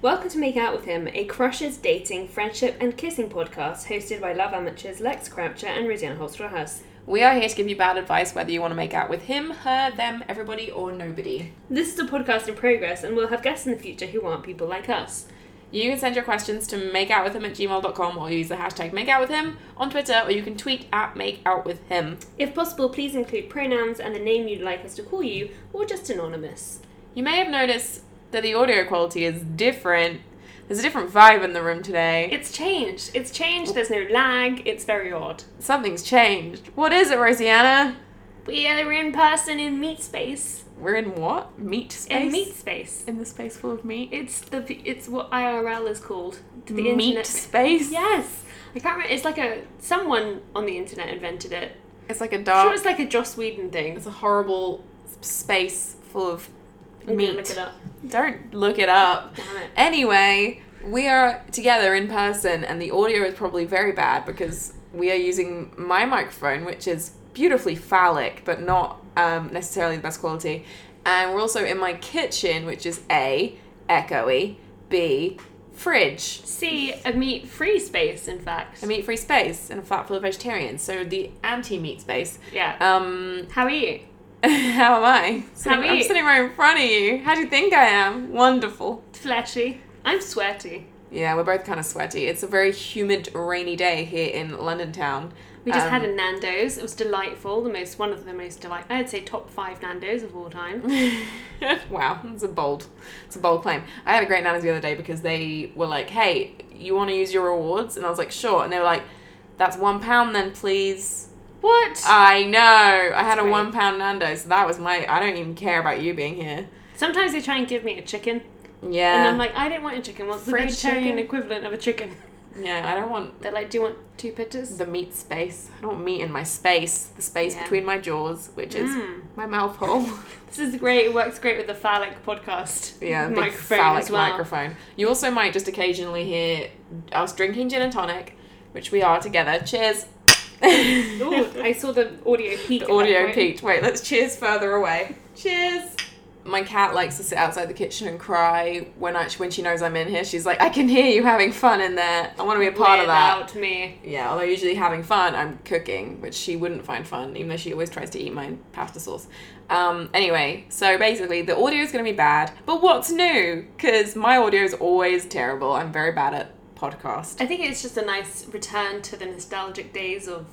Welcome to Make Out With Him, a crushes, dating, friendship, and kissing podcast hosted by love amateurs Lex Croucher and Rosianna Halse Rojas. We are here to give you bad advice whether you want to make out with him, her, them, everybody, or nobody. This is a podcast in progress, and we'll have guests in the future who aren't people like us. You can send your questions to makeoutwithhim at gmail.com or use the hashtag makeoutwithhim on Twitter, or you can tweet at makeoutwithhim. If possible, please include pronouns and the name you'd like us to call you, or just anonymous. You may have noticed that the audio quality is different. There's a different vibe in the room today. It's changed. It's changed. There's no lag. It's very odd. Something's changed. What is it, Rosianna? We are in person in meat space. We're in what? Meat space? In meat space. In the space full of meat? It's the it's what IRL is called. The meat internet- space? Yes. I can't remember. It's like a someone on the internet invented it. It's like a I'm dark. sure it's like a Joss Whedon thing. It's a horrible space full of I'm meat. look it up. Don't look it up. Damn it. Anyway, we are together in person, and the audio is probably very bad because we are using my microphone, which is beautifully phallic, but not um, necessarily the best quality. And we're also in my kitchen, which is A, echoey, B, fridge. C, a meat-free space, in fact. A meat free space and a flat full of vegetarians, so the anti meat space. yeah. Um, How are you? how am I? Are I'm sitting right in front of you. How do you think I am? Wonderful. Fleshy. I'm sweaty. Yeah, we're both kind of sweaty. It's a very humid, rainy day here in London town. We just Um, had a Nando's. It was delightful. The most, one of the most delightful. I'd say top five Nando's of all time. wow, it's a bold, it's a bold claim. I had a great Nando's the other day because they were like, "Hey, you want to use your rewards?" And I was like, "Sure." And they were like, "That's one pound then, please." What? I know. I had a one pound Nando's. So that was my. I don't even care about you being here. Sometimes they try and give me a chicken, Yeah. and I'm like, I didn't want a chicken. What's the vegetarian chicken? equivalent of a chicken? yeah, I don't want They're like, do you want two pitches? the meat space. I don't want meat in my space. The space Yeah. between my jaws, which is Mm. my mouth hole. This is great. It works great with the phallic podcast. Yeah, microphone phallic as well. microphone. You also might just occasionally hear us drinking gin and tonic, which we are together. Cheers. Ooh, I saw the audio peak. The audio peaked. Wait, let's cheers further away. Cheers. My cat likes to sit outside the kitchen and cry when I when she knows I'm in here. She's like, I can hear you having fun in there. I want to be a part of that. Me. Yeah, although usually having fun, I'm cooking, which she wouldn't find fun, even though she always tries to eat my pasta sauce. Um, anyway, so basically, the audio is going to be bad, but what's new? Because my audio is always terrible. I'm very bad at podcast. I think it's just a nice return to the nostalgic days of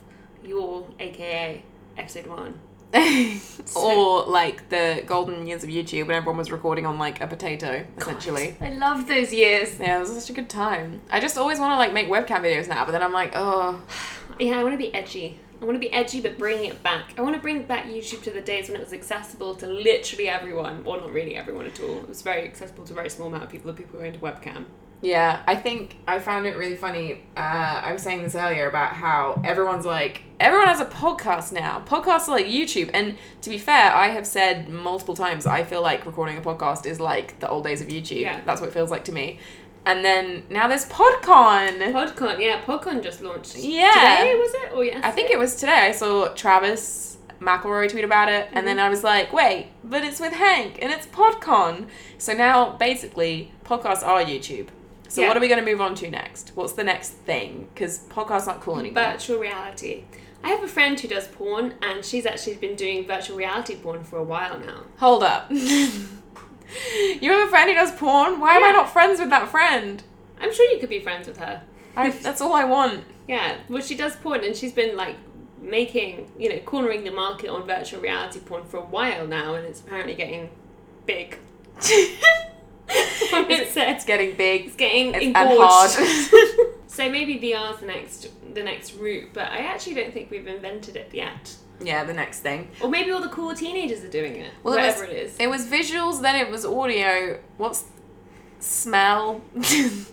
your AKA episode one. or like the golden years of YouTube when everyone was recording on like a potato, essentially. I love those years. Yeah, it was such a good time. I just always want to like make webcam videos now, but then I'm like, oh, Yeah, I want to be edgy. I want to be edgy, but bring it back. I want to bring back YouTube to the days when it was accessible to literally everyone, or not really everyone at all. It was very accessible to a very small amount of people. The people going to webcam. Yeah, I think I found it really funny. Uh, I was saying this earlier about how everyone's like, everyone has a podcast now. Podcasts are like YouTube. And to be fair, I have said multiple times, I feel like recording a podcast is like the old days of YouTube. Yeah. That's what it feels like to me. And then now there's PodCon. Podcon, yeah, Podcon just launched. Yeah. Today was it? Or yes? I think it was today. I saw Travis McElroy tweet about it, and then I was like, wait, but it's with Hank, and it's PodCon. So now, basically, podcasts are YouTube. So Yeah. what are we going to move on to next? What's the next thing? Because podcasts aren't cool anymore. virtual reality. I have a friend who does porn, and she's actually been doing virtual reality porn for a while now. Hold up. you have a friend who does porn? Why am I not friends with that friend? I'm sure you could be friends with her. I, that's all I want. Yeah, well, she does porn, and she's been like making, you know, cornering the market on virtual reality porn for a while now, and it's apparently getting big. it's, it's getting big. It's getting It's- and engorged. hard. so maybe VR is the next the next route, but I actually don't think we've invented it yet. yeah, the next thing. Or maybe all the cool teenagers are doing it. Well, it was- whatever it is. It was visuals, then it was audio. What's smell?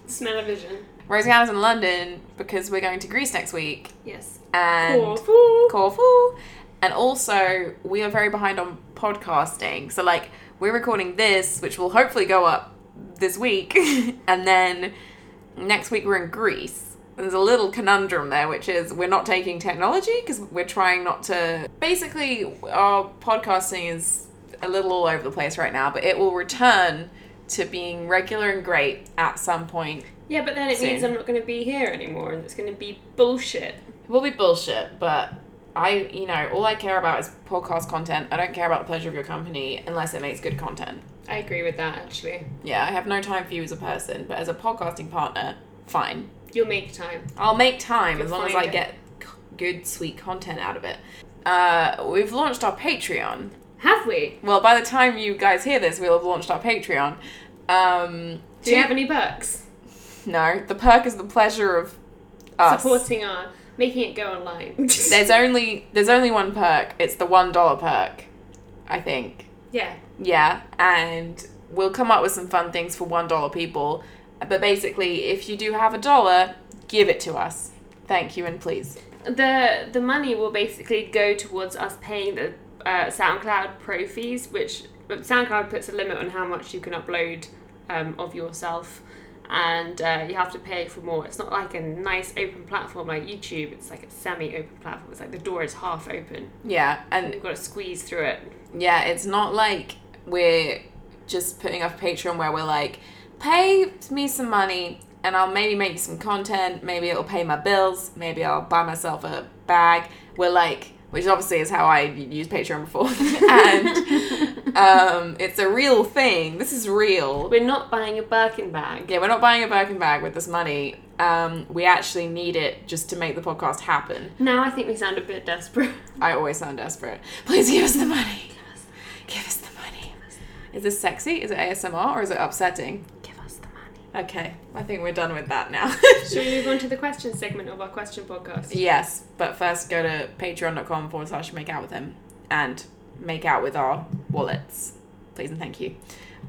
Smell-o-vision. Rosianna's in London because we're going to Greece next week Yes. and Corfu. Corfu. And also, we are very behind on podcasting. So, like, we're recording this, which will hopefully go up this week. and then next week, we're in Greece. There's a little conundrum there, which is we're not taking technology because we're trying not to. Basically, our podcasting is a little all over the place right now, but it will return to being regular and great at some point. Yeah, but then it means I'm not going to be here anymore, and it's going to be bullshit. It will be bullshit, but I, you know, all I care about is podcast content. I don't care about the pleasure of your company unless it makes good content. I agree with that. Actually, Yeah, I have no time for you as a person, but as a podcasting partner, fine. you'll make time. I'll make time You'll as long as I it. get good, sweet content out of it. Uh, we've launched our Patreon. Have we? Well, by the time you guys hear this, we'll have launched our Patreon. Um, Do you have any bucks No, the perk is the pleasure of us. supporting our making it go online? There's only there's only one perk. It's the one dollar perk, I think. yeah, Yeah, and we'll come up with some fun things for one dollar people. But basically, if you do have a dollar, give it to us. Thank you and please. the the money will basically go towards us paying the uh, SoundCloud pro fees, which SoundCloud puts a limit on how much you can upload um, of yourself, and uh, you have to pay for more. It's not like a nice open platform like YouTube. It's like a semi-open platform. It's like the door is half open, Yeah, and you've got to squeeze through it. yeah, it's not like we're just putting up Patreon where we're like, pay me some money and I'll maybe make some content. Maybe it'll pay my bills. Maybe I'll buy myself a bag. We're like, which obviously is how I used Patreon before, and um, it's a real thing. This is real. We're not buying a Birkin bag. Yeah, we're not buying a Birkin bag with this money. Um, we actually need it just to make the podcast happen. Now I think we sound a bit desperate. I always sound desperate. Please give us the money. Give us the money. Is this sexy? Is it ASMR or is it upsetting? Give us the money. Okay, I think we're done with that now. Should we move on to the question segment of our question podcast? yes, but first go to patreon.com forward slash make out with him and make out with our wallets. Please and thank you.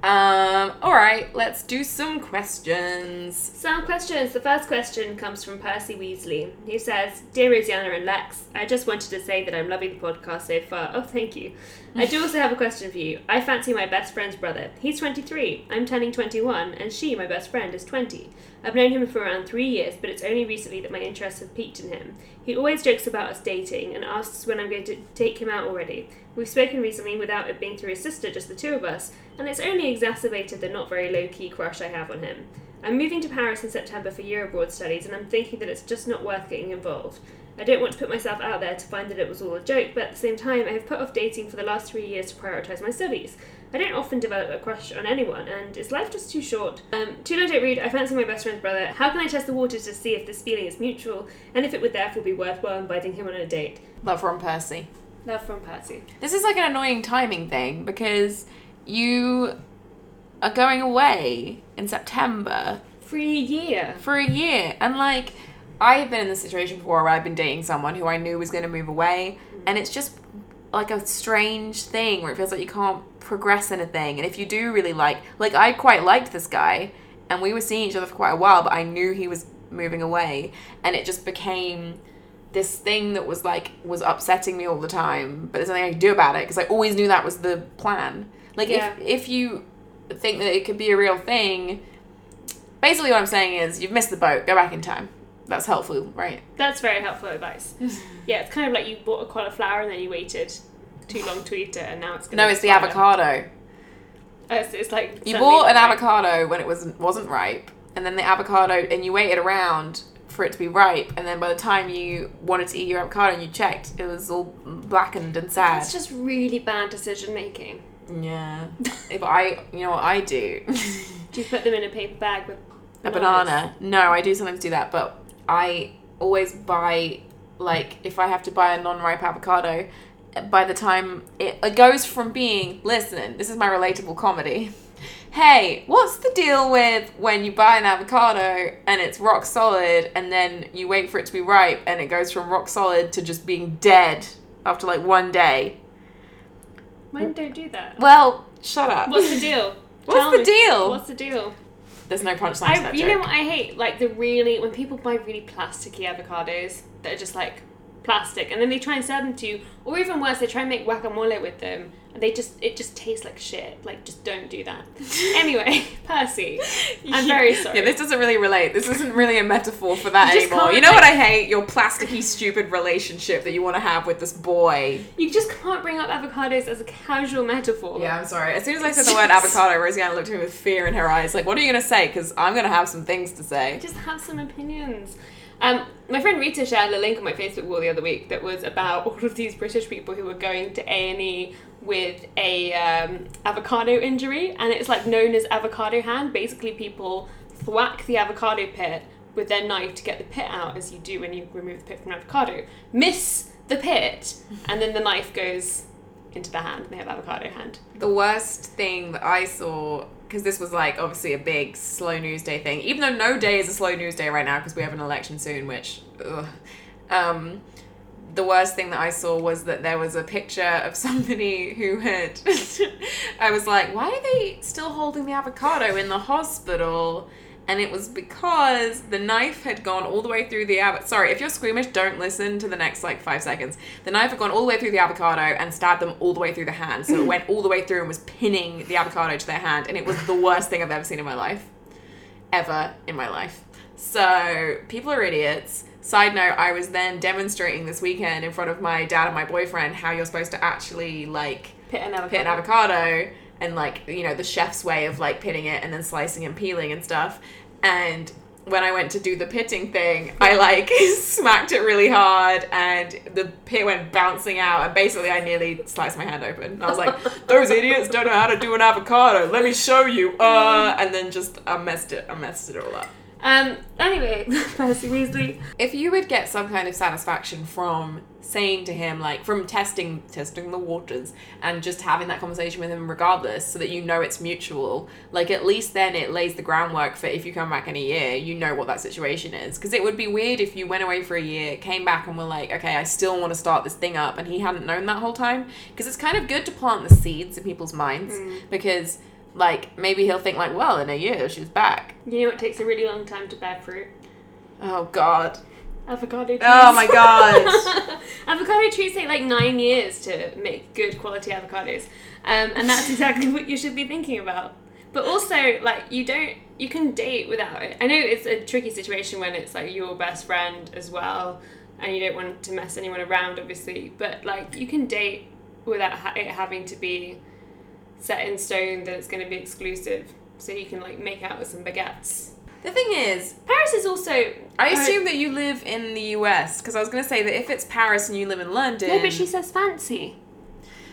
Um, alright, let's do some questions. Some questions. The first question comes from Percy Weasley. He says, Dear Rosianna and Lex, I just wanted to say that I'm loving the podcast so far. Oh, thank you. I do also have a question for you. I fancy my best friend's brother. He's 23. I'm turning 21, and she, my best friend, is 20. I've known him for around three years, but it's only recently that my interest has peaked in him. He always jokes about us dating and asks when I'm going to take him out already. We've spoken recently without it being through his sister, just the two of us, and it's only exacerbated the not very low key crush I have on him. I'm moving to Paris in September for year abroad studies, and I'm thinking that it's just not worth getting involved. I don't want to put myself out there to find that it was all a joke, but at the same time, I have put off dating for the last three years to prioritise my studies. I don't often develop a crush on anyone, and is life just too short? Um, too late, don't read. I fancy my best friend's brother. How can I test the waters to see if this feeling is mutual, and if it would therefore be worthwhile inviting him on a date? Love from Percy. Love from Percy. This is like an annoying timing thing because you are going away in September For a year. for a year. And like, I've been in this situation before where I've been dating someone who I knew was going to move away. Mm. And it's just like a strange thing where it feels like you can't progress anything. And if you do really like, like, I quite liked this guy and we were seeing each other for quite a while, but I knew he was moving away. And it just became this thing that was like was upsetting me all the time but there's nothing i could do about it because i always knew that was the plan like Yeah. if if you think that it could be a real thing basically what i'm saying is you've missed the boat go back in time that's helpful right? That's very helpful advice. yeah, it's kind of like you bought a cauliflower and then you waited too long to eat it, and now it's going no it's the avocado. Uh, it's, it's like you bought an avocado when it was wasn't ripe and then the avocado and you waited around for it to be ripe and then by the time you wanted to eat your avocado and you checked it was all blackened and sad. That's just really bad decision making. yeah. If i you know what i do? Do you put them in a paper bag with a banana. No, I do sometimes do that, but I always buy like if I have to buy a non-ripe avocado, by the time it, it goes from being listen, this is my relatable comedy. Hey, what's the deal with when you buy an avocado and it's rock solid and then you wait for it to be ripe and it goes from rock solid to just being dead after like one day? Mine don't do that. Well, shut up. What's the deal? What's Tell the me. deal? What's the deal? There's no punchline to that you joke. know what I hate? Like the really when people buy really plasticky avocados that are just like plastic, and then they try and sell them to you, or even worse, they try and make guacamole with them, and they just it just tastes like shit. Like, just don't do that. anyway, Percy, I'm very sorry. Yeah, this doesn't really relate. This isn't really a metaphor for that You anymore. You know what I hate? Your plasticky, stupid relationship that you want to have with this boy. You just can't bring up avocados as a casual metaphor. Yeah, I'm sorry. As soon as I said the word avocado, Rosianna looked at me with fear in her eyes. Like, what are you going to say? Because I'm going to have some things to say. just have some opinions. Um, my friend Rita shared a link on my Facebook wall the other week that was about all of these British people who were going to A and E with a um, avocado injury, and it's like known as avocado hand. Basically, people thwack the avocado pit with their knife to get the pit out, as you do when you remove the pit from an avocado. Miss the pit, and then the knife goes into the hand, and they have avocado hand. The worst thing that I saw, because this was like obviously a big slow news day thing, even though no day is a slow news day right now because we have an election soon, which, ugh. Um, the worst thing that I saw was that there was a picture of somebody who had. I was like, why are they still holding the avocado in the hospital? And it was because the knife had gone all the way through the avocado. Sorry, if you're squeamish, don't listen to the next like five seconds. The knife had gone all the way through the avocado and stabbed them all the way through the hand. So it went all the way through and was pinning the avocado to their hand. And it was the worst thing I've ever seen in my life. Ever in my life. So people are idiots. Side note, I was then demonstrating this weekend in front of my dad and my boyfriend how you're supposed to actually like Pit an avocado. pit an avocado and like you know the chef's way of like pitting it and then slicing and peeling and stuff. And when i went to do the pitting thing i like smacked it really hard and the pit went bouncing out and basically i nearly sliced my hand open. And i was like those idiots don't know how to do an avocado. Let me show you. Uh and then just i messed it i messed it all up Um. Anyway, Percy Weasley. if you would get some kind of satisfaction from saying to him like from testing testing the waters and just having that conversation with him regardless so that you know it's mutual like at least then it lays the groundwork for if you come back in a year you know what that situation is because it would be weird if you went away for a year came back and were like okay i still want to start this thing up and he hadn't known that whole time because it's kind of good to plant the seeds in people's minds because like maybe he'll think like well in a year she's back You know it takes a really long time to bear fruit? oh god Avocado trees. Oh my God. avocado trees take like nine years to make good quality avocados. Um, and that's exactly what you should be thinking about. But also, like, you don't, you can date without it. I know it's a tricky situation when it's like your best friend as well, and you don't want to mess anyone around, obviously. But like, you can date without ha- it having to be set in stone that it's going to be exclusive. So you can like make out with some baguettes. the thing is Paris is also. I assume that you live in the US because I was going to say that if it's Paris and you live in London. No, but she says fancy.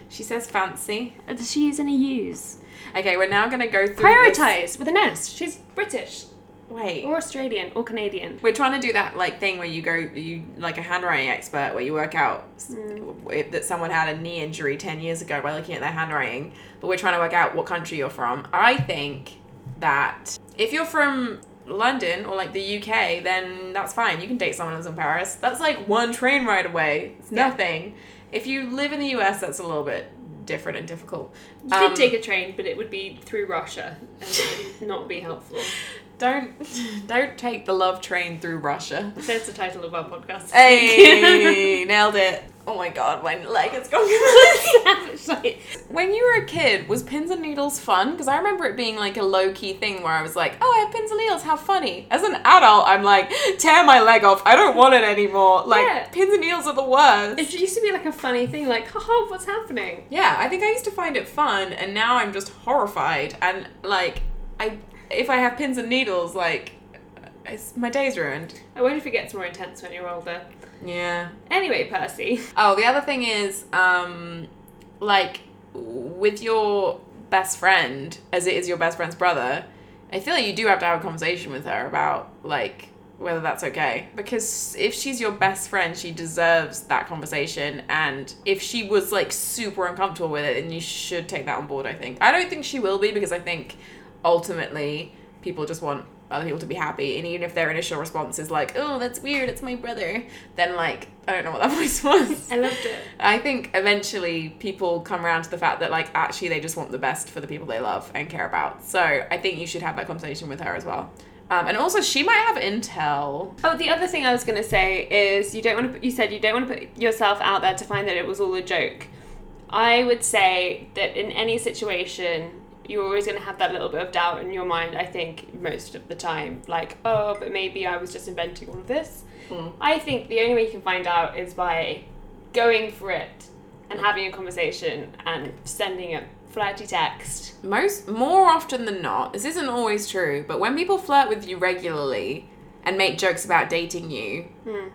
She says fancy. Does she use any U's? Okay, we're now going to go through. Prioritize with an S. She's British Wait. or Australian or Canadian. We're trying to do that like thing where you go, you like a handwriting expert, where you work out if, that someone had a knee injury ten years ago by looking at their handwriting. But we're trying to work out what country you're from. I think that if you're from London or like the UK, then that's fine. You can date someone who's in Paris. That's like one train ride away. It's Yeah. nothing. If you live in the US, that's a little bit different and difficult. You Um, could take a train, but it would be through Russia and not be helpful. Don't don't take the love train through Russia. That's the title of our podcast. Hey, nailed it. Oh my god, my leg is going. When you were a kid, was pins and needles fun? Because I remember it being like a low key thing where I was like, oh, I have pins and needles, how funny. As an adult, I'm like, tear my leg off, I don't want it anymore. Like, Yeah. pins and needles are the worst. it used to be like a funny thing, like, haha, what's happening? yeah, I think I used to find it fun, and now I'm just horrified. And like, I if I have pins and needles, like, it's, my day's ruined. I wonder if it gets more intense when you're older. Yeah. Anyway, Percy. Oh, the other thing is, um, like with your best friend, as it is your best friend's brother, I feel like you do have to have a conversation with her about like whether that's okay. Because if she's your best friend, she deserves that conversation. And if she was like super uncomfortable with it, then you should take that on board. I think. I don't think she will be because I think ultimately people just want other people to be happy and even if their initial response is like oh that's weird it's my brother then like i don't know what that voice was I loved it. I think eventually people come around to the fact that like actually they just want the best for the people they love and care about. So I think you should have that conversation with her as well. Um, and also, she might have intel. Oh, the other thing I was going to say is you don't want to. Put, you said you don't want to put yourself out there to find that it was all a joke. I would say that in any situation, you're always going to have that little bit of doubt in your mind. I think most of the time, like, oh, but maybe I was just inventing all of this. Hmm. I think the only way you can find out is by going for it and having a conversation and sending a flirty text. Most more often than not, this isn't always true, but when people flirt with you regularly and make jokes about dating you, Hmm.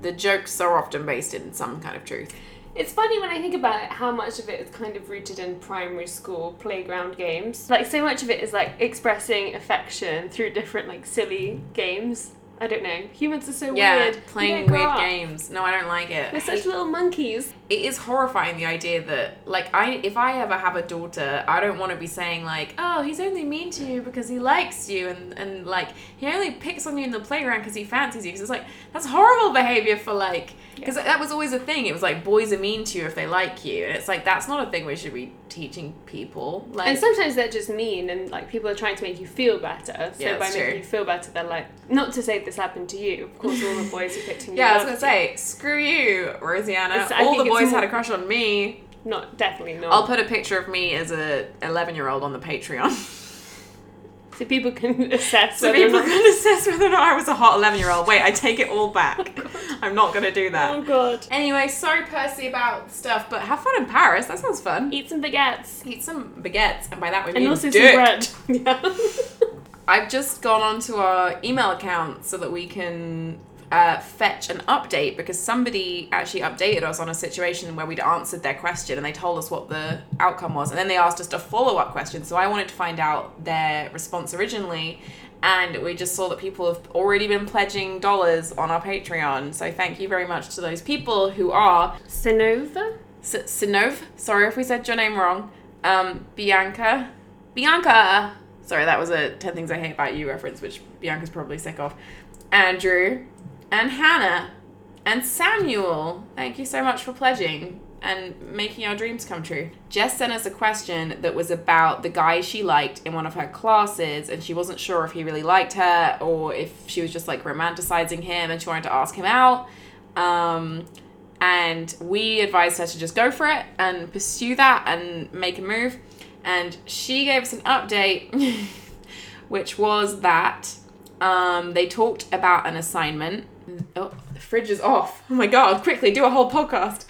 the jokes are often based in some kind of truth. It's funny when I think about it how much of it is kind of rooted in primary school playground games. Like so much of it is like expressing affection through different like silly games. I don't know. Humans are so Yeah, weird. We playing weird up. games. No, I don't like it. We're such little monkeys. It is horrifying the idea that like I if I ever have a daughter, I don't want to be saying like, "Oh, he's only mean to you because he likes you," and and like he only picks on you in the playground because he fancies you. Because it's like that's horrible behavior for like because that was always a thing. It was like boys are mean to you if they like you, and it's like that's not a thing we should be teaching people. Like And sometimes they're just mean and like people are trying to make you feel better. So Yeah, by making true. you feel better they're like not to say this happened to you. Of course all the boys are picking you. yeah, I was gonna say, screw you, Rosianna. It's- All the think boys had a crush on me. Not definitely not. I'll put a picture of me as a 11 year old on the Patreon. so people can assess So whether or people not- can assess whether or not I was a hot 11 year old. Wait, I take it all back. I'm not going to do that. Oh god. Anyway, sorry, Percy, about stuff, but have fun in Paris. That sounds fun. Eat some baguettes. Eat some baguettes, and by that we And mean also dick. some bread. Yeah. I've just gone onto our email account so that we can uh, fetch an update because somebody actually updated us on a situation where we'd answered their question and they told us what the outcome was. And then they asked us a follow up question. So I wanted to find out their response originally. And we just saw that people have already been pledging dollars on our Patreon. So thank you very much to those people who are Sinova? S- Sinov. Sorry if we said your name wrong. Um, Bianca. Bianca. Sorry, that was a 10 Things I Hate About You reference, which Bianca's probably sick of. Andrew. And Hannah. And Samuel. Thank you so much for pledging and making our dreams come true. Jess sent us a question that was about the guy she liked in one of her classes, and she wasn't sure if he really liked her or if she was just like romanticizing him and she wanted to ask him out. Um, and we advised her to just go for it and pursue that and make a move. And she gave us an update, which was that um, they talked about an assignment. Oh, the fridge is off. Oh my god, quickly, do a whole podcast.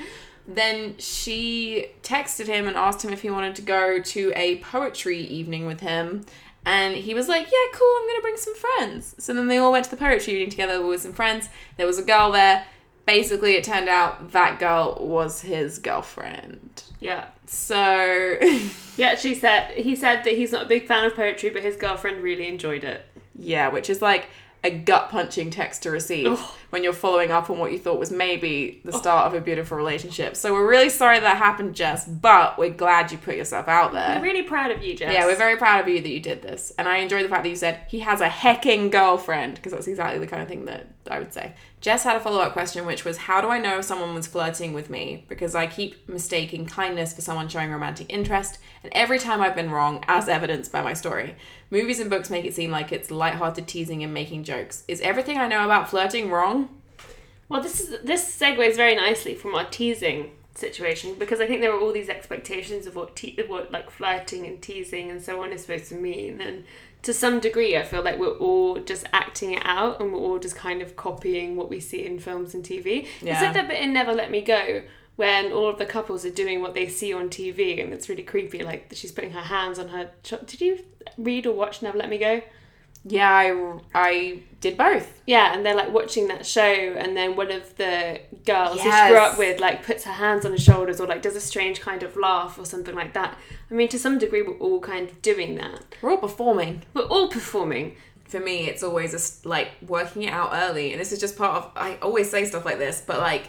Then she texted him and asked him if he wanted to go to a poetry evening with him. And he was like, Yeah, cool, I'm gonna bring some friends. So then they all went to the poetry evening together with some friends. There was a girl there. Basically, it turned out that girl was his girlfriend. Yeah. So, Yeah, she said he said that he's not a big fan of poetry, but his girlfriend really enjoyed it. yeah, which is like a gut punching text to receive Ugh. when you're following up on what you thought was maybe the start of a beautiful relationship. So, we're really sorry that happened, Jess, but we're glad you put yourself out there. We're really proud of you, Jess. Yeah, we're very proud of you that you did this. And I enjoy the fact that you said he has a hecking girlfriend, because that's exactly the kind of thing that I would say. Jess had a follow up question, which was How do I know if someone was flirting with me? Because I keep mistaking kindness for someone showing romantic interest, and every time I've been wrong, as evidenced by my story. Movies and books make it seem like it's lighthearted teasing and making jokes. Is everything I know about flirting wrong? Well, this is this segues very nicely from our teasing situation because I think there are all these expectations of what te- what like flirting and teasing and so on is supposed to mean, and to some degree, I feel like we're all just acting it out and we're all just kind of copying what we see in films and TV. It's like that bit in Never Let Me Go. When all of the couples are doing what they see on TV, and it's really creepy. Like she's putting her hands on her. Did you read or watch Never Let Me Go? Yeah, I, I did both. Yeah, and they're like watching that show, and then one of the girls who she grew up with like puts her hands on her shoulders or like does a strange kind of laugh or something like that. I mean, to some degree, we're all kind of doing that. We're all performing. We're all performing. for me it's always just like working it out early and this is just part of i always say stuff like this but like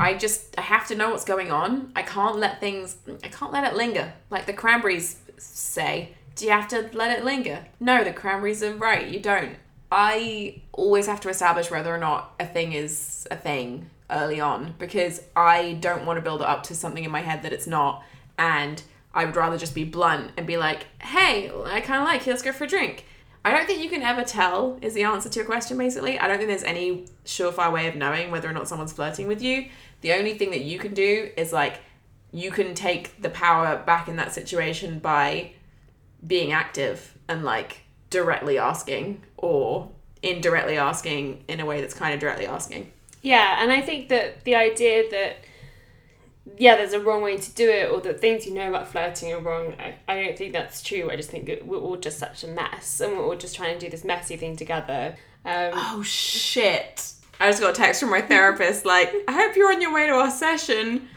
i just i have to know what's going on i can't let things i can't let it linger like the cranberries say do you have to let it linger no the cranberries are right you don't i always have to establish whether or not a thing is a thing early on because i don't want to build it up to something in my head that it's not and i would rather just be blunt and be like hey i kind of like you let's go for a drink I don't think you can ever tell is the answer to your question basically. I don't think there's any surefire way of knowing whether or not someone's flirting with you. The only thing that you can do is like you can take the power back in that situation by being active and like directly asking or indirectly asking in a way that's kind of directly asking. Yeah, and I think that the idea that yeah, there's a wrong way to do it, or that things you know about flirting are wrong. I, I don't think that's true. I just think that we're all just such a mess, and we're all just trying to do this messy thing together. Um, Oh shit. I just got a text from my therapist like, I hope you're on your way to our session.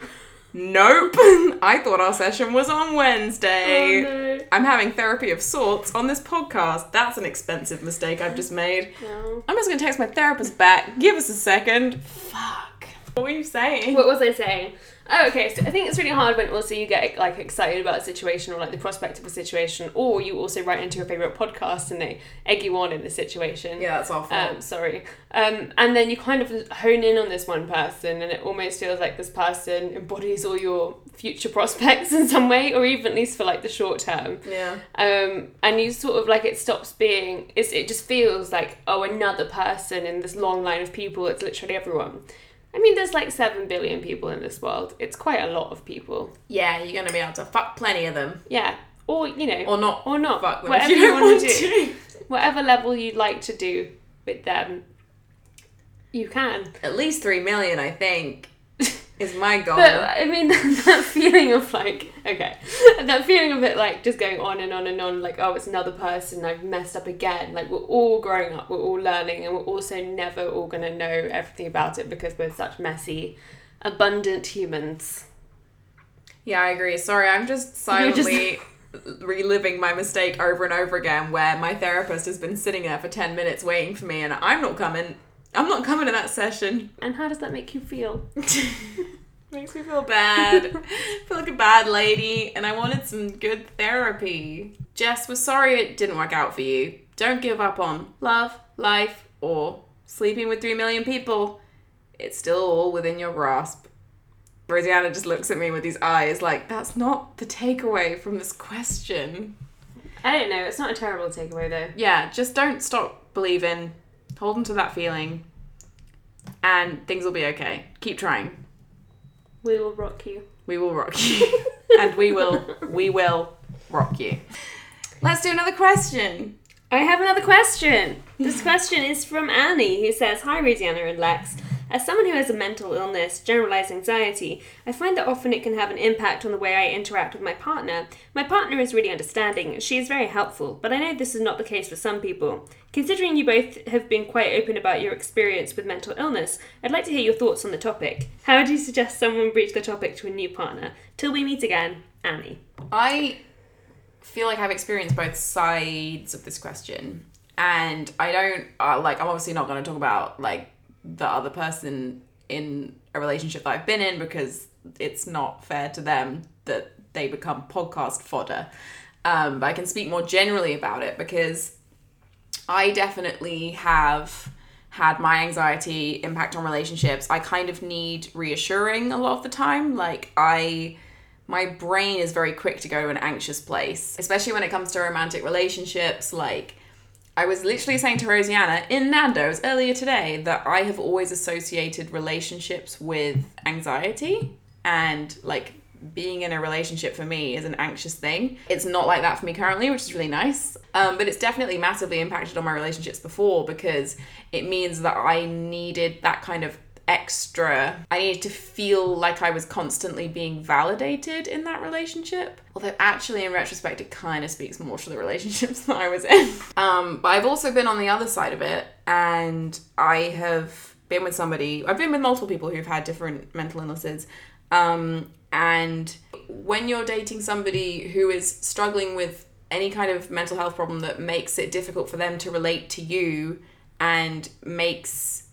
Nope. I thought our session was on Wednesday. oh no. I'm having therapy of sorts on this podcast. That's an expensive mistake I've just made. No. I'm just gonna text my therapist back. Give us a second. Fuck. What were you saying? What was I saying? Oh, okay. So I think it's really hard when also you get like excited about a situation or like the prospect of a situation, or you also write into your favorite podcast and they egg you on in the situation. Yeah, that's awful. Um, sorry. Um, and then you kind of hone in on this one person, and it almost feels like this person embodies all your future prospects in some way, or even at least for like the short term. yeah. Um, and you sort of like it stops being. It's, it just feels like oh another person in this long line of people. It's literally everyone. I mean, there's like seven billion people in this world. It's quite a lot of people. Yeah, you're gonna be able to fuck plenty of them. Yeah, or you know, Or not. or not. Fuck them Whatever you want to do, whatever level you'd like to do with them, you can. At least three million, I think, is my goal. But I mean, that feeling of like, okay, that feeling of it like just going on and on and on, like, oh, it's another person, I've messed up again. Like, we're all growing up, we're all learning, and we're also never all going to know everything about it because we're such messy, abundant humans. Yeah, I agree. Sorry, I'm just silently reliving my mistake over and over again where my therapist has been sitting there for 10 minutes waiting for me and I'm not coming. I'm not coming to that session. And how does that make you feel? Makes me feel bad. I feel like a bad lady and I wanted some good therapy. Jess, we're sorry it didn't work out for you. Don't give up on love, life, or sleeping with 3 million people. It's still all within your grasp. Rosianna just looks at me with these eyes like, that's not the takeaway from this question. I don't know, it's not a terrible takeaway though. Yeah, just don't stop believing. Hold on to that feeling. And things will be okay. Keep trying. We will rock you. We will rock you. and we will, we will rock you. Let's do another question. I have another question. This question is from Annie, who says, Hi, Rosianna and Lex. As someone who has a mental illness, generalized anxiety, I find that often it can have an impact on the way I interact with my partner. My partner is really understanding, she is very helpful, but I know this is not the case for some people. Considering you both have been quite open about your experience with mental illness, I'd like to hear your thoughts on the topic. How would you suggest someone breach the topic to a new partner? Till we meet again, Annie. I feel like I've experienced both sides of this question. And I don't, uh, like, I'm obviously not going to talk about, like, the other person in a relationship that I've been in because it's not fair to them that they become podcast fodder. Um, but I can speak more generally about it because I definitely have had my anxiety impact on relationships. I kind of need reassuring a lot of the time. Like, I my brain is very quick to go to an anxious place, especially when it comes to romantic relationships. Like, I was literally saying to Rosianna in Nando's earlier today that I have always associated relationships with anxiety and like being in a relationship for me is an anxious thing. It's not like that for me currently, which is really nice. Um, but it's definitely massively impacted on my relationships before because it means that I needed that kind of extra. I needed to feel like I was constantly being validated in that relationship. Although, actually, in retrospect, it kind of speaks more to the relationships that I was in. Um, but I've also been on the other side of it, and I have been with somebody, I've been with multiple people who've had different mental illnesses. Um, and when you're dating somebody who is struggling with any kind of mental health problem that makes it difficult for them to relate to you and makes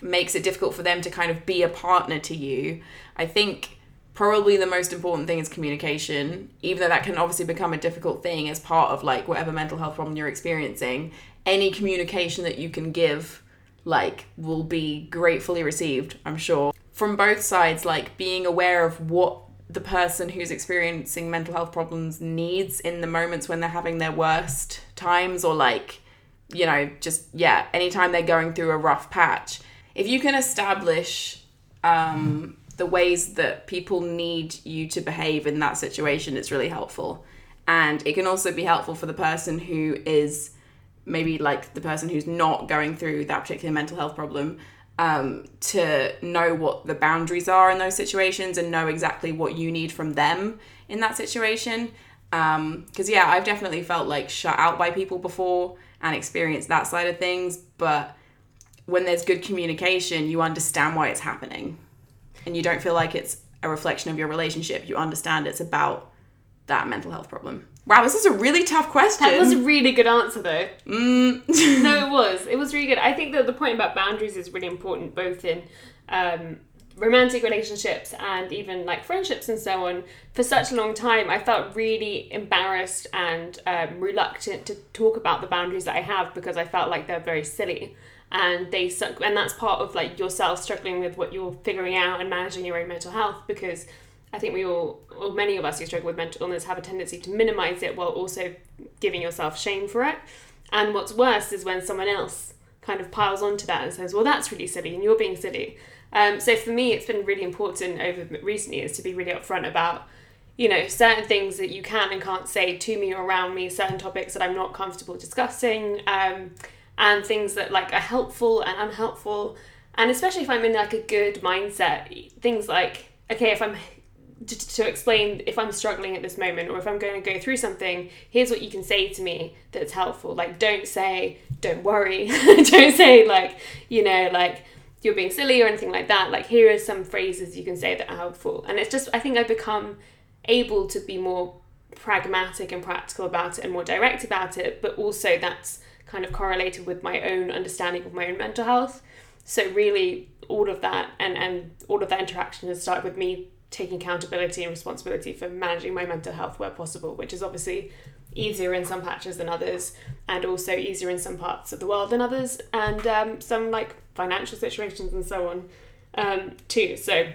makes it difficult for them to kind of be a partner to you. I think probably the most important thing is communication, even though that can obviously become a difficult thing as part of like whatever mental health problem you're experiencing. Any communication that you can give like will be gratefully received, I'm sure. From both sides, like being aware of what the person who's experiencing mental health problems needs in the moments when they're having their worst times or like you know, just yeah, anytime they're going through a rough patch. If you can establish um, the ways that people need you to behave in that situation, it's really helpful. And it can also be helpful for the person who is maybe like the person who's not going through that particular mental health problem um, to know what the boundaries are in those situations and know exactly what you need from them in that situation. Because, um, yeah, I've definitely felt like shut out by people before and experienced that side of things. But when there's good communication, you understand why it's happening. And you don't feel like it's a reflection of your relationship. You understand it's about that mental health problem. Wow, this is a really tough question. That was a really good answer, though. Mm. no, it was. It was really good. I think that the point about boundaries is really important, both in um, romantic relationships and even like friendships and so on. For such a long time, I felt really embarrassed and um, reluctant to talk about the boundaries that I have because I felt like they're very silly. And they suck, and that's part of like yourself struggling with what you're figuring out and managing your own mental health because I think we all, or many of us who struggle with mental illness, have a tendency to minimize it while also giving yourself shame for it. And what's worse is when someone else kind of piles onto that and says, "Well, that's really silly, and you're being silly." Um, so for me, it's been really important over recent years to be really upfront about, you know, certain things that you can and can't say to me or around me, certain topics that I'm not comfortable discussing, um, and things that like are helpful and unhelpful. And especially if I'm in like a good mindset, things like okay, if I'm to, to explain if I'm struggling at this moment or if I'm going to go through something, here's what you can say to me that's helpful. Like, don't say, don't worry. don't say, like, you know, like, you're being silly or anything like that. Like, here are some phrases you can say that are helpful. And it's just, I think I've become able to be more pragmatic and practical about it and more direct about it, but also that's kind of correlated with my own understanding of my own mental health. So, really, all of that and, and all of that interaction has started with me taking accountability and responsibility for managing my mental health where possible, which is obviously easier in some patches than others, and also easier in some parts of the world than others, and um, some like financial situations and so on um, too. So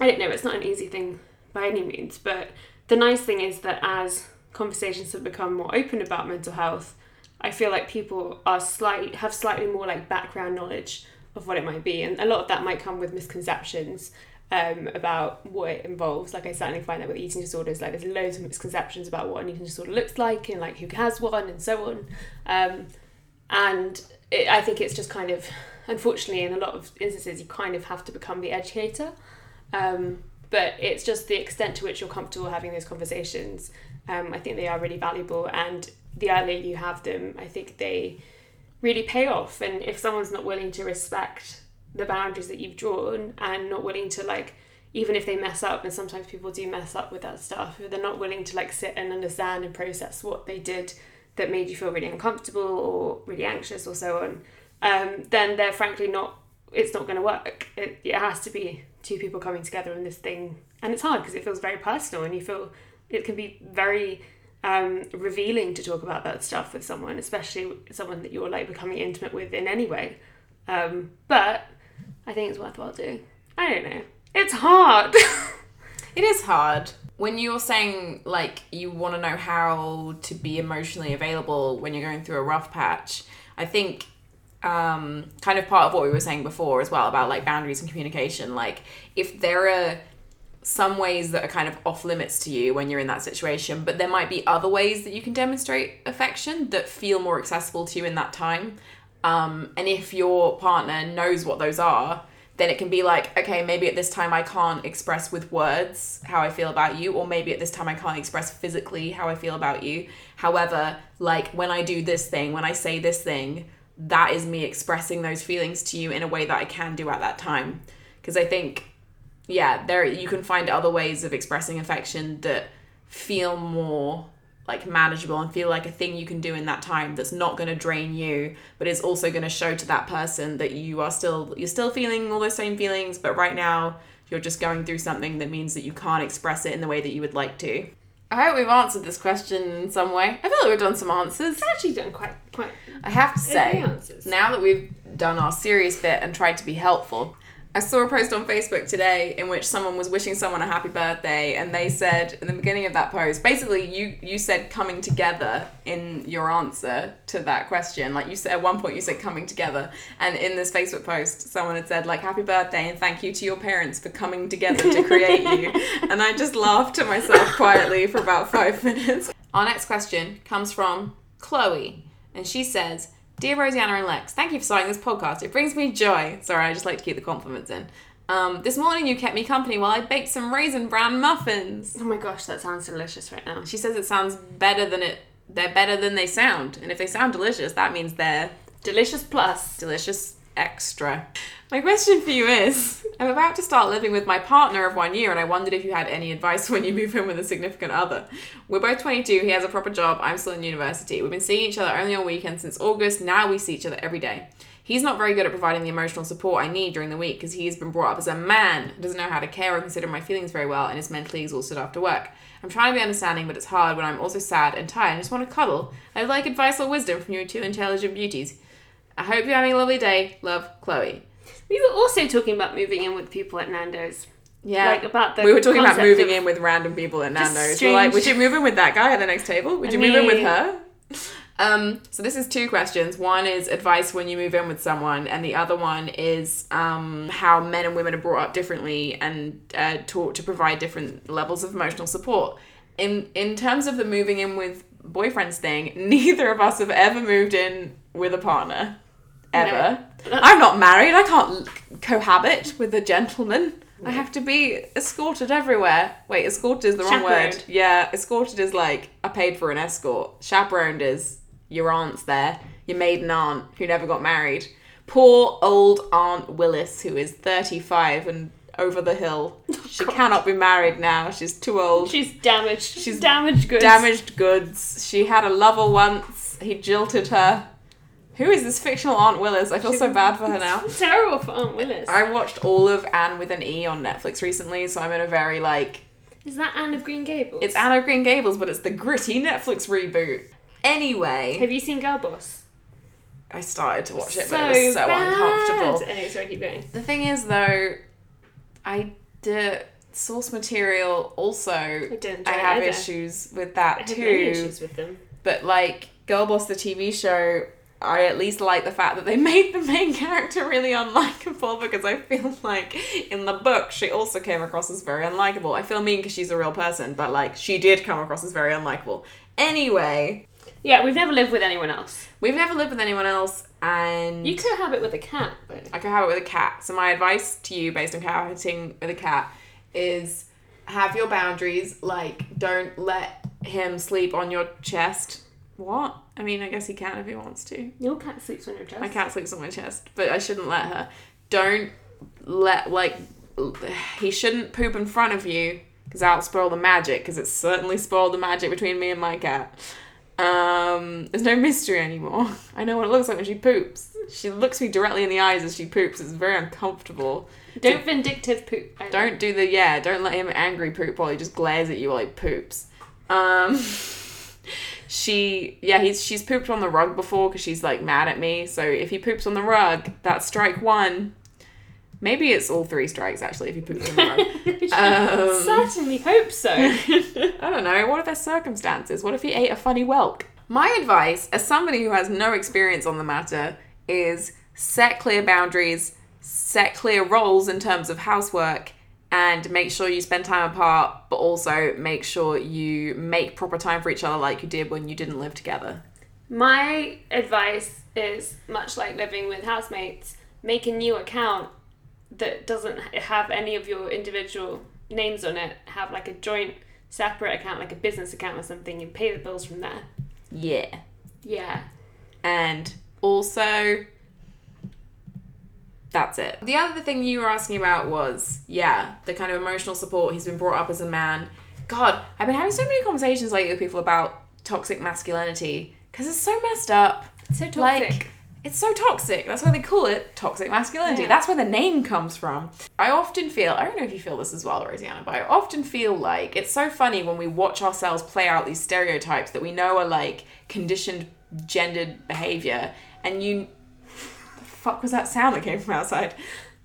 I don't know, it's not an easy thing by any means, but the nice thing is that as conversations have become more open about mental health, I feel like people are slightly have slightly more like background knowledge of what it might be, and a lot of that might come with misconceptions um, about what it involves. Like I certainly find that with eating disorders, like there's loads of misconceptions about what an eating disorder looks like and like who has one and so on. Um, and it, I think it's just kind of, unfortunately, in a lot of instances, you kind of have to become the educator. Um, but it's just the extent to which you're comfortable having those conversations. Um, I think they are really valuable, and the earlier you have them, I think they really pay off. And if someone's not willing to respect the boundaries that you've drawn and not willing to like even if they mess up and sometimes people do mess up with that stuff if they're not willing to like sit and understand and process what they did that made you feel really uncomfortable or really anxious or so on um, then they're frankly not it's not going to work. It, it has to be two people coming together in this thing. And it's hard because it feels very personal and you feel it can be very um, revealing to talk about that stuff with someone especially someone that you're like becoming intimate with in any way. Um, but I think it's worthwhile doing. I don't know. It's hard. it is hard. When you're saying like you want to know how to be emotionally available when you're going through a rough patch, I think um, kind of part of what we were saying before as well about like boundaries and communication. Like if there are some ways that are kind of off limits to you when you're in that situation, but there might be other ways that you can demonstrate affection that feel more accessible to you in that time. Um, and if your partner knows what those are, then it can be like, okay, maybe at this time I can't express with words how I feel about you, or maybe at this time I can't express physically how I feel about you. However, like when I do this thing, when I say this thing, that is me expressing those feelings to you in a way that I can do at that time. Because I think, yeah, there you can find other ways of expressing affection that feel more like manageable and feel like a thing you can do in that time that's not going to drain you but is also going to show to that person that you are still you're still feeling all those same feelings but right now you're just going through something that means that you can't express it in the way that you would like to I hope we've answered this question in some way. I feel like we've done some answers. It's actually done quite quite. I have to say, now that we've done our serious bit and tried to be helpful, I saw a post on Facebook today in which someone was wishing someone a happy birthday, and they said in the beginning of that post, basically, you you said coming together in your answer to that question. Like you said at one point, you said coming together, and in this Facebook post, someone had said like happy birthday and thank you to your parents for coming together to create you, and I just laughed to myself quietly for about five minutes. Our next question comes from Chloe, and she says. Dear Rosianna and Lex, thank you for starting this podcast. It brings me joy. Sorry, I just like to keep the compliments in. Um, this morning you kept me company while I baked some raisin bran muffins. Oh my gosh, that sounds delicious right now. She says it sounds better than it. They're better than they sound, and if they sound delicious, that means they're Delicious plus. delicious extra. My question for you is I'm about to start living with my partner of one year, and I wondered if you had any advice when you move in with a significant other. We're both 22, he has a proper job, I'm still in university. We've been seeing each other only on weekends since August, now we see each other every day. He's not very good at providing the emotional support I need during the week because he's been brought up as a man, doesn't know how to care or consider my feelings very well, and is mentally exhausted after work. I'm trying to be understanding, but it's hard when I'm also sad and tired and just want to cuddle. I'd like advice or wisdom from you two intelligent beauties. I hope you're having a lovely day. Love, Chloe. We were also talking about moving in with people at Nando's. Yeah. Like about the we were talking about moving in with random people at Nando's. We're like, would you move in with that guy at the next table? Would I you move in with her? Um, so this is two questions. One is advice when you move in with someone, and the other one is um, how men and women are brought up differently and uh, taught to provide different levels of emotional support. In in terms of the moving in with boyfriends thing, neither of us have ever moved in with a partner, ever. No. I'm not married. I can't cohabit with a gentleman. I have to be escorted everywhere. Wait, escorted is the wrong word. Yeah, escorted is like I paid for an escort. Chaperoned is your aunt's there, your maiden aunt who never got married. Poor old Aunt Willis, who is 35 and over the hill. Oh, she cannot be married now. She's too old. She's damaged. She's She's damaged goods. Damaged goods. She had a lover once. He jilted her. Who is this fictional Aunt Willis? I feel so bad for her now. Terrible for Aunt Willis. I watched all of Anne with an E on Netflix recently, so I'm in a very like Is that Anne of Green Gables? it's Anne of Green Gables, but it's the gritty Netflix reboot. Anyway, Have you seen Girlboss? I started to watch it, but it was so uncomfortable. Anyway, sorry, keep going. The thing is, though, I the source material also I, it have either. issues with that have too. issues with them. But like Girlboss, the TV show, I at least like the fact that they made the main character really unlikable because I feel like in the book she also came across as very unlikable. I feel mean because she's a real person, but like she did come across as very unlikable. Anyway, Yeah, we've never lived with anyone else. we've never lived with anyone else, and You could have it with a cat, though. I it with a cat. So my advice to you, based on cohabiting with a cat, is have your boundaries. Like, don't let him sleep on your chest. What? I mean, I guess he can if he wants to. Your cat sleeps on your chest. My cat sleeps on my chest, but I shouldn't let her. Don't let like he shouldn't poop in front of you because that'll spoil the magic. Because it's certainly spoiled the magic between me and my cat. Um, there's no mystery anymore. I know what it looks like when she poops. She looks me directly in the eyes as she poops. It's very uncomfortable. Don't vindictive poop. either. Don't do the yeah. Don't let him angry poop while he just glares at you while he poops. Um, she yeah he's she's pooped on the rug before because she's like mad at me. So if he poops on the rug, that's strike one. Maybe it's all three strikes actually if he poops on the rug. Um, Certainly hope so. I don't know. What are their circumstances? What if he ate a funny whelk? My advice, as somebody who has no experience on the matter, is set clear boundaries, set clear roles in terms of housework, and make sure you spend time apart, but also make sure you make proper time for each other like you did when you didn't live together. My advice is much like living with housemates, make a new account that doesn't have any of your individual names on it. Have like a joint, separate account, like a business account or something, and pay the bills from there. Yeah. Yeah. And also, that's it. The other thing you were asking about was, yeah, the kind of emotional support. He's been brought up as a man. God, I've been having so many conversations lately with people about toxic masculinity because it's so messed up. So toxic. Like, it's so toxic. That's why they call it toxic masculinity. Yeah. That's where the name comes from. I often feel, I don't know if you feel this as well, Rosianna, but I often feel like it's so funny when we watch ourselves play out these stereotypes that we know are like conditioned gendered behavior. And you. Fuck was that sound that came from outside?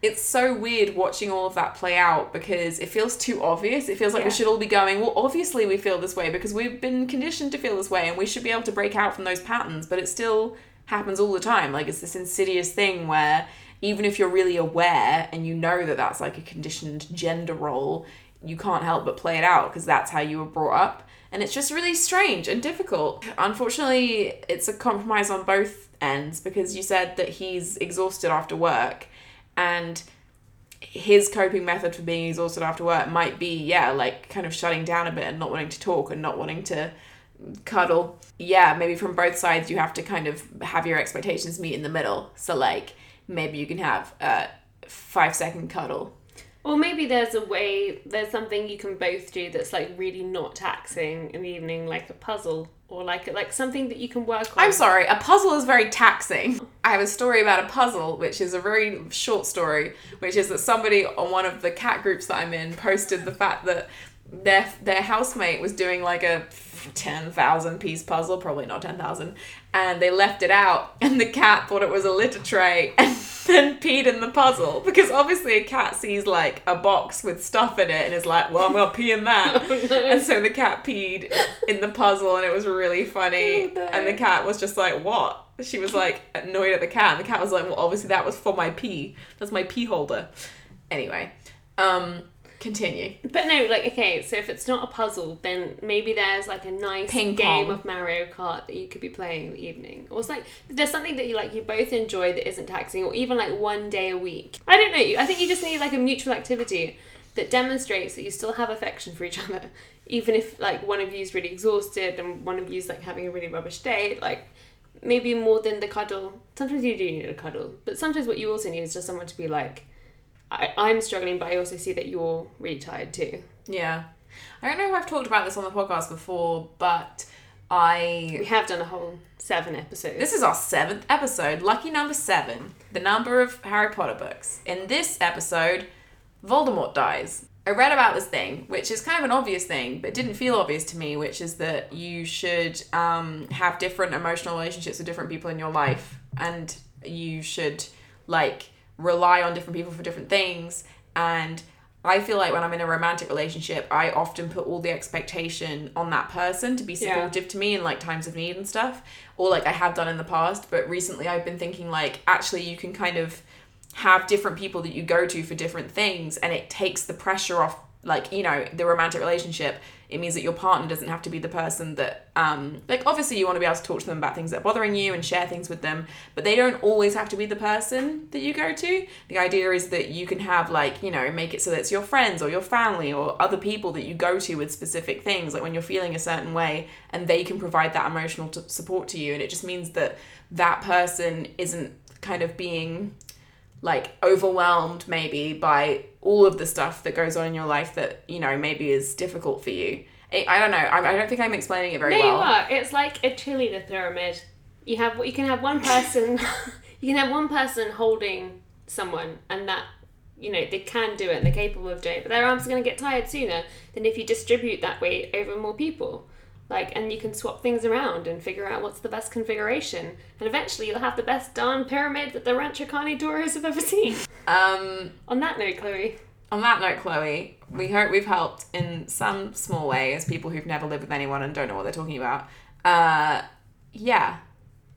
it's so weird watching all of that play out because it feels too obvious. It feels like we should all be going, well, obviously we feel this way because we've been conditioned to feel this way and we should be able to break out from those patterns, but it still happens all the time. Like it's this insidious thing where even if you're really aware and you know that that's like a conditioned gender role, you can't help but play it out because that's how you were brought up. And it's just really strange and difficult. Unfortunately, it's a compromise on both ends because you said that he's exhausted after work and his coping method for being exhausted after work might be yeah like kind of shutting down a bit and not wanting to talk and not wanting to cuddle. Yeah maybe from both sides you have to kind of have your expectations meet in the middle. So like maybe you can have a five second cuddle Or maybe there's a way, there's something you can both do that's like really not taxing in the evening, like a puzzle or like like something that you can work on. I'm sorry, a puzzle is very taxing. I have a story about a puzzle, which is a very short story, which is that somebody on one of the cat groups that I'm in posted the fact that their their housemate was doing like a ten thousand piece puzzle, probably not ten thousand, and they left it out, and the cat thought it was a litter tray, and then peed in the puzzle because obviously a cat sees like a box with stuff in it and is like, well, I'm gonna pee in that. And so the cat peed in the puzzle and it was really funny. Oh, no. And the cat was just like, What? She was like annoyed at the cat. And the cat was like, Well, obviously that was for my pee. That's my pee holder. Anyway, um, continue. But no, like okay, so if it's not a puzzle, then maybe there's like a nice Ping game pong. of Mario Kart that you could be playing in the evening, or it's like there's something that you like you both enjoy that isn't taxing, or even like one day a week. I don't know. I think you just need like a mutual activity that demonstrates that you still have affection for each other, even if like one of you's really exhausted and one of you's like having a really rubbish day. Like maybe more than the cuddle. Sometimes you do need a cuddle, but sometimes what you also need is just someone to be like. I, I'm struggling, but I also see that you're really tired too. Yeah. I don't know if I've talked about this on the podcast before, but I We have done a whole seven episodes. This is our seventh episode, lucky number seven, the number of Harry Potter books. In this episode, Voldemort dies. I read about this thing, which is kind of an obvious thing, but didn't feel obvious to me, which is that you should um, have different emotional relationships with different people in your life, and you should like rely on different people for different things. And I feel like when I'm in a romantic relationship, I often put all the expectation on that person to be Yeah. supportive to me in like times of need and stuff, or like I have done in the past. But recently, I've been thinking like actually you can kind of have different people that you go to for different things, and it takes the pressure off. Like you know, the romantic relationship, it means that your partner doesn't have to be the person that, um, like obviously you want to be able to talk to them about things that are bothering you and share things with them, but they don't always have to be the person that you go to. The idea is that you can have like you know make it so that it's your friends or your family or other people that you go to with specific things, like when you're feeling a certain way, and they can provide that emotional t- support to you, and it just means that that person isn't kind of being like overwhelmed maybe by all of the stuff that goes on in your life that you know maybe is difficult for you i, I don't know I, I don't think i'm explaining it very no, well you are. It's like a cheerleader pyramid. You have you can have one person, you can have one person holding someone, and that you know they can do it and they're capable of doing it, but their arms are going to get tired sooner than if you distribute that weight over more people. Like, and you can swap things around and figure out what's the best configuration, and eventually you'll have the best darn pyramid that the Rancho Carne Toros have ever seen. um On that note, Chloe, on that note chloe we hope we've helped in some small way as people who've never lived with anyone and don't know what they're talking about. Uh yeah.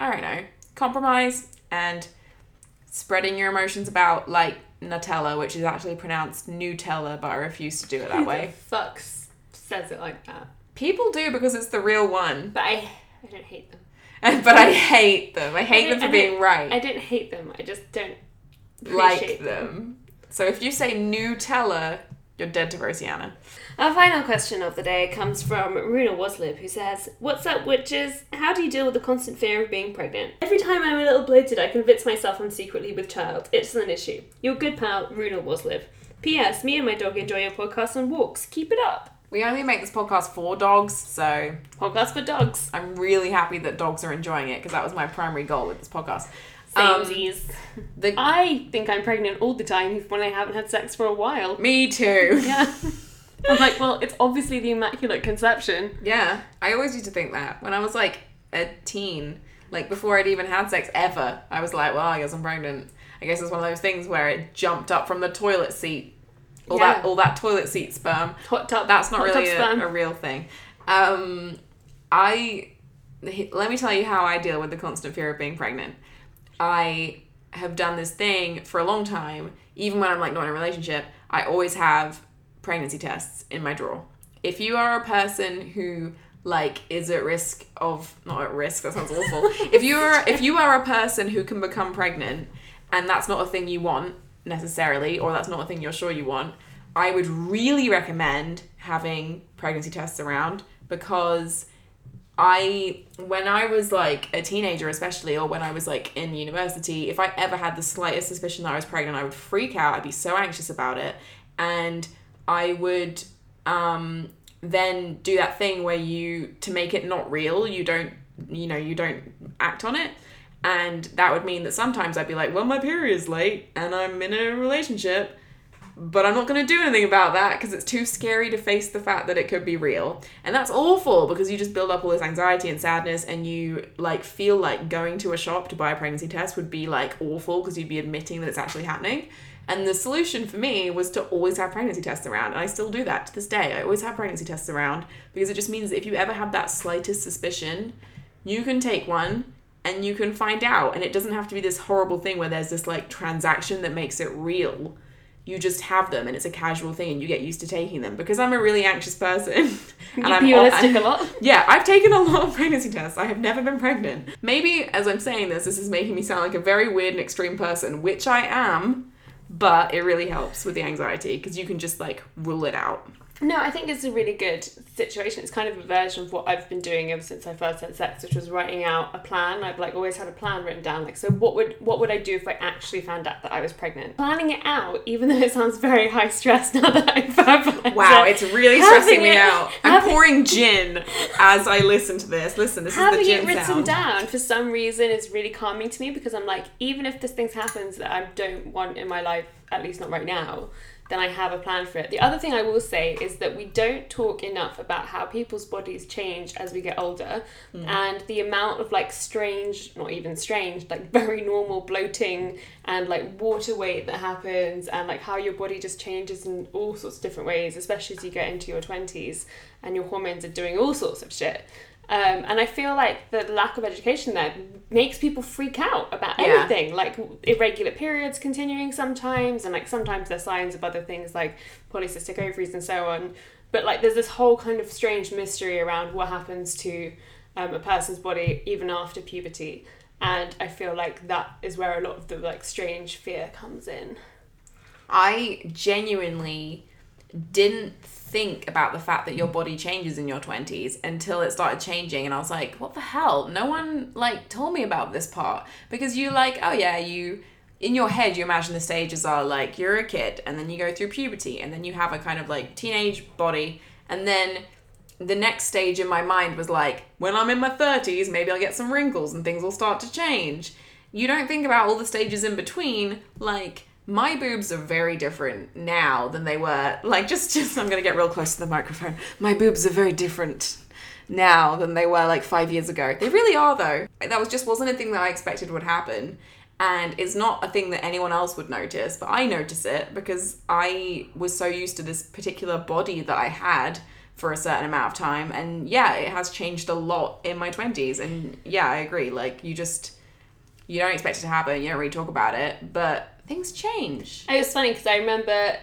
I don't know. Compromise and spreading your emotions about like nutella which is actually pronounced nutella but i refuse to do it that way the fuck says it like that? People do because it's the real one But I, I don't hate them. but I hate them. I hate I them for being right. I don't hate them. I just don't like appreciate them. So if you say Nutella, you're dead to Rosianna. Our final question of the day comes from Runa Waslib, who says, What's up, witches? How do you deal with the constant fear of being pregnant? Every time I'm a little bloated, I convince myself I'm secretly with child. It's an issue. Your good pal, Runa Waslib. P.S. Me and my dog enjoy your podcast on walks. Keep it up. We only make this podcast for dogs, so Podcast for dogs. I'm really happy that dogs are enjoying it because that was my primary goal with this podcast. Um, Samesies. the I think I'm pregnant all the time when I haven't had sex for a while. me too. Yeah. I'm like, well, it's obviously the Immaculate Conception. Yeah, I always used to think that when I was like a teen, like before I'd even had sex ever. I was like, well, I guess I'm pregnant. I guess it's one of those things where it jumped up from the toilet seat. All that all that toilet seat sperm. Hot tub. That's not really a, a real thing. Um, I let me tell you how I deal with the constant fear of being pregnant. I have done this thing for a long time, even when I'm like not in a relationship. I always have pregnancy tests in my drawer. If you are a person who like is at risk of not at risk that sounds awful if you are if you are a person who can become pregnant and that's not a thing you want necessarily or that's not a thing you're sure you want i would really recommend having pregnancy tests around because I when I was like a teenager especially or when I was like in university if I ever had the slightest suspicion that I was pregnant I would freak out I'd be so anxious about it. And I would um then do that thing where you to make it not real you don't you know you don't act on it and that would mean that sometimes I'd be like well my period's late and I'm in a relationship but I'm not going to do anything about that because it's too scary to face the fact that it could be real. And that's awful because you just build up all this anxiety and sadness and you like feel like going to a shop to buy a pregnancy test would be like awful because you'd be admitting that it's actually happening. And the solution for me was to always have pregnancy tests around. And I still do that to this day. I always have pregnancy tests around because it just means that if you ever have that slightest suspicion, you can take one and you can find out. And it doesn't have to be this horrible thing where there's this like transaction that makes it real. You just have them and it's a casual thing and you get used to taking them. Because I'm a really anxious person. And I'm realistic a lot. yeah I've taken a lot of pregnancy tests. I have never been pregnant. Maybe as I'm saying this this is making me sound like a very weird and extreme person which I am but it really helps with the anxiety because you can just like rule it out No, I think it's a really good situation. It's kind of a version of what I've been doing ever since I first had sex, which was writing out a plan. I've like always had a plan written down. Like, so what would what would I do if I actually found out that I was pregnant? Planning it out, even though it sounds very high stress now that I verbalize wow it. it's really stressing me out I'm pouring gin as I listen to this listen this is the having gin it written sound down for some reason is really calming to me because I'm like, even if this thing happens that I don't want in my life, at least not right now, then I have a plan for it. The other thing I will say is that we don't talk enough about how people's bodies change as we get older hmm. and the amount of like strange, not even strange, like very normal bloating and like water weight that happens and like how your body just changes in all sorts of different ways, especially as you get into your 20s and your hormones are doing all sorts of shit. Um, and I feel like the lack of education there makes people freak out about Yeah. everything, like irregular periods continuing sometimes, and like sometimes they're signs of other things like polycystic ovaries and so on. But like there's this whole kind of strange mystery around what happens to um, a person's body even after puberty, and I feel like that is where a lot of the like strange fear comes in. I genuinely didn't think about the fact that your body changes in your 20s until it started changing and I was like, what the hell? No one like told me about this part because you like, oh yeah, you in your head you imagine the stages are like you're a kid and then you go through puberty and then you have a kind of like teenage body and then the next stage in my mind was like when I'm in my 30s maybe I'll get some wrinkles and things will start to change. You don't think about all the stages in between like my boobs are very different now than they were like just just I'm to get real close to the microphone. My boobs are very different now than they were like 5 years ago. They really are though. That was just wasn't a thing that I expected would happen and it's not a thing that anyone else would notice, but I notice it because I was so used to this particular body that I had for a certain amount of time and yeah, it has changed a lot in my 20s and yeah, I agree. Like you just you don't expect it to happen, you don't really talk about it, but things change. It was funny because I remember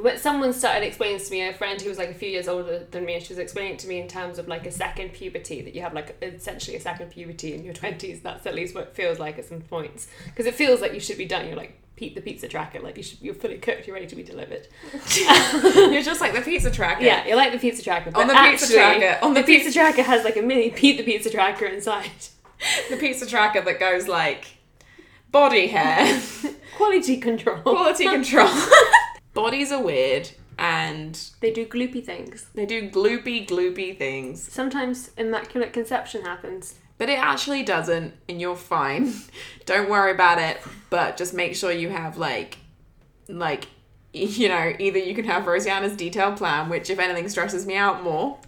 when someone started explaining to me, a friend who was like a few years older than me, and she was explaining it to me in terms of like a second puberty, that you have like essentially a second puberty in your 20s. That's at least what it feels like at some points. Because it feels like you should be done. You're like Pete the pizza tracker, like you should, you're fully cooked, you're ready to be delivered. You're just like the pizza tracker. Yeah, you're like the pizza tracker. But On the pizza tracker, on the the pizza tracker has like a mini Pete the pizza tracker inside. The pizza tracker that goes like body hair, Quality control. quality control. Bodies are weird and They do gloopy things. they do gloopy, gloopy things. Sometimes immaculate conception happens. But it actually doesn't, and you're fine. Don't worry about it, but just make sure you have like like you know, either you can have Rosianna's detailed plan, which if anything stresses me out more,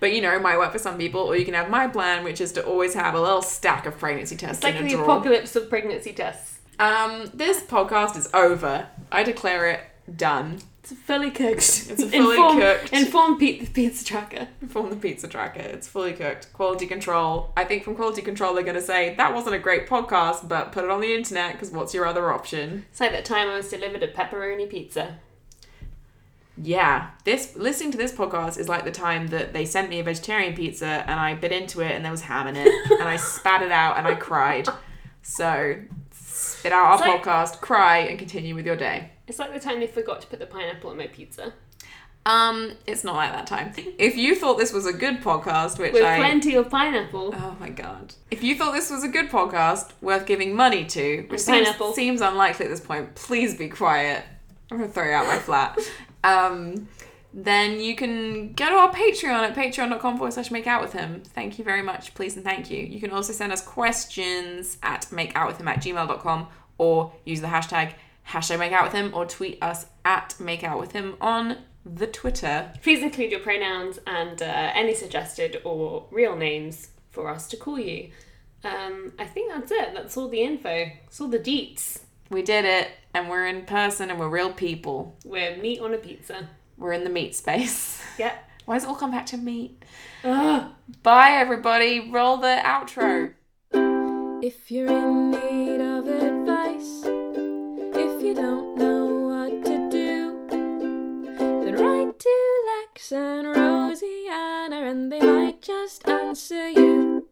but you know, might work for some people, or you can have my plan, which is to always have a little stack of pregnancy tests It's like in a the drawer. apocalypse of pregnancy tests. Um, this podcast is over. I declare it done. It's fully cooked. It's a fully inform, cooked. Inform Pete the pizza tracker. Inform the pizza tracker, it's fully cooked. Quality control. I think from quality control they're going to say that wasn't a great podcast, but put it on the internet because what's your other option? It's like that time I was delivered a pepperoni pizza. Yeah, this listening to this podcast is like the time that they sent me a vegetarian pizza and I bit into it and there was ham in it and I spat it out and I cried. So spit out our like- podcast, cry, and continue with your day. It's like the time they forgot to put the pineapple on my pizza. Um, it's not like that time. If you thought this was a good podcast, which With I plenty of pineapple. Oh my god. If you thought this was a good podcast worth giving money to, which seems, pineapple. seems unlikely at this point, please be quiet. I'm gonna throw you out my flat. Um, then you can go to our Patreon at patreon.com forward slash make out with him. Thank you very much, please and thank you. You can also send us questions at makeoutwithhim at gmail.com or use the hashtag hashtag make out with him or tweet us at make out with him on the Twitter. Please include your pronouns and uh, any suggested or real names for us to call you. Um, I think that's it. That's all the info. That's all the deets. We did it and we're in person and we're real people. We're meat on a pizza. We're in the meat space. Yep. Why does it all come back to meat? Ugh. Bye, everybody. Roll the outro. If you're in you don't know what to do, then write to Lex and Rosianna, and they might just answer you.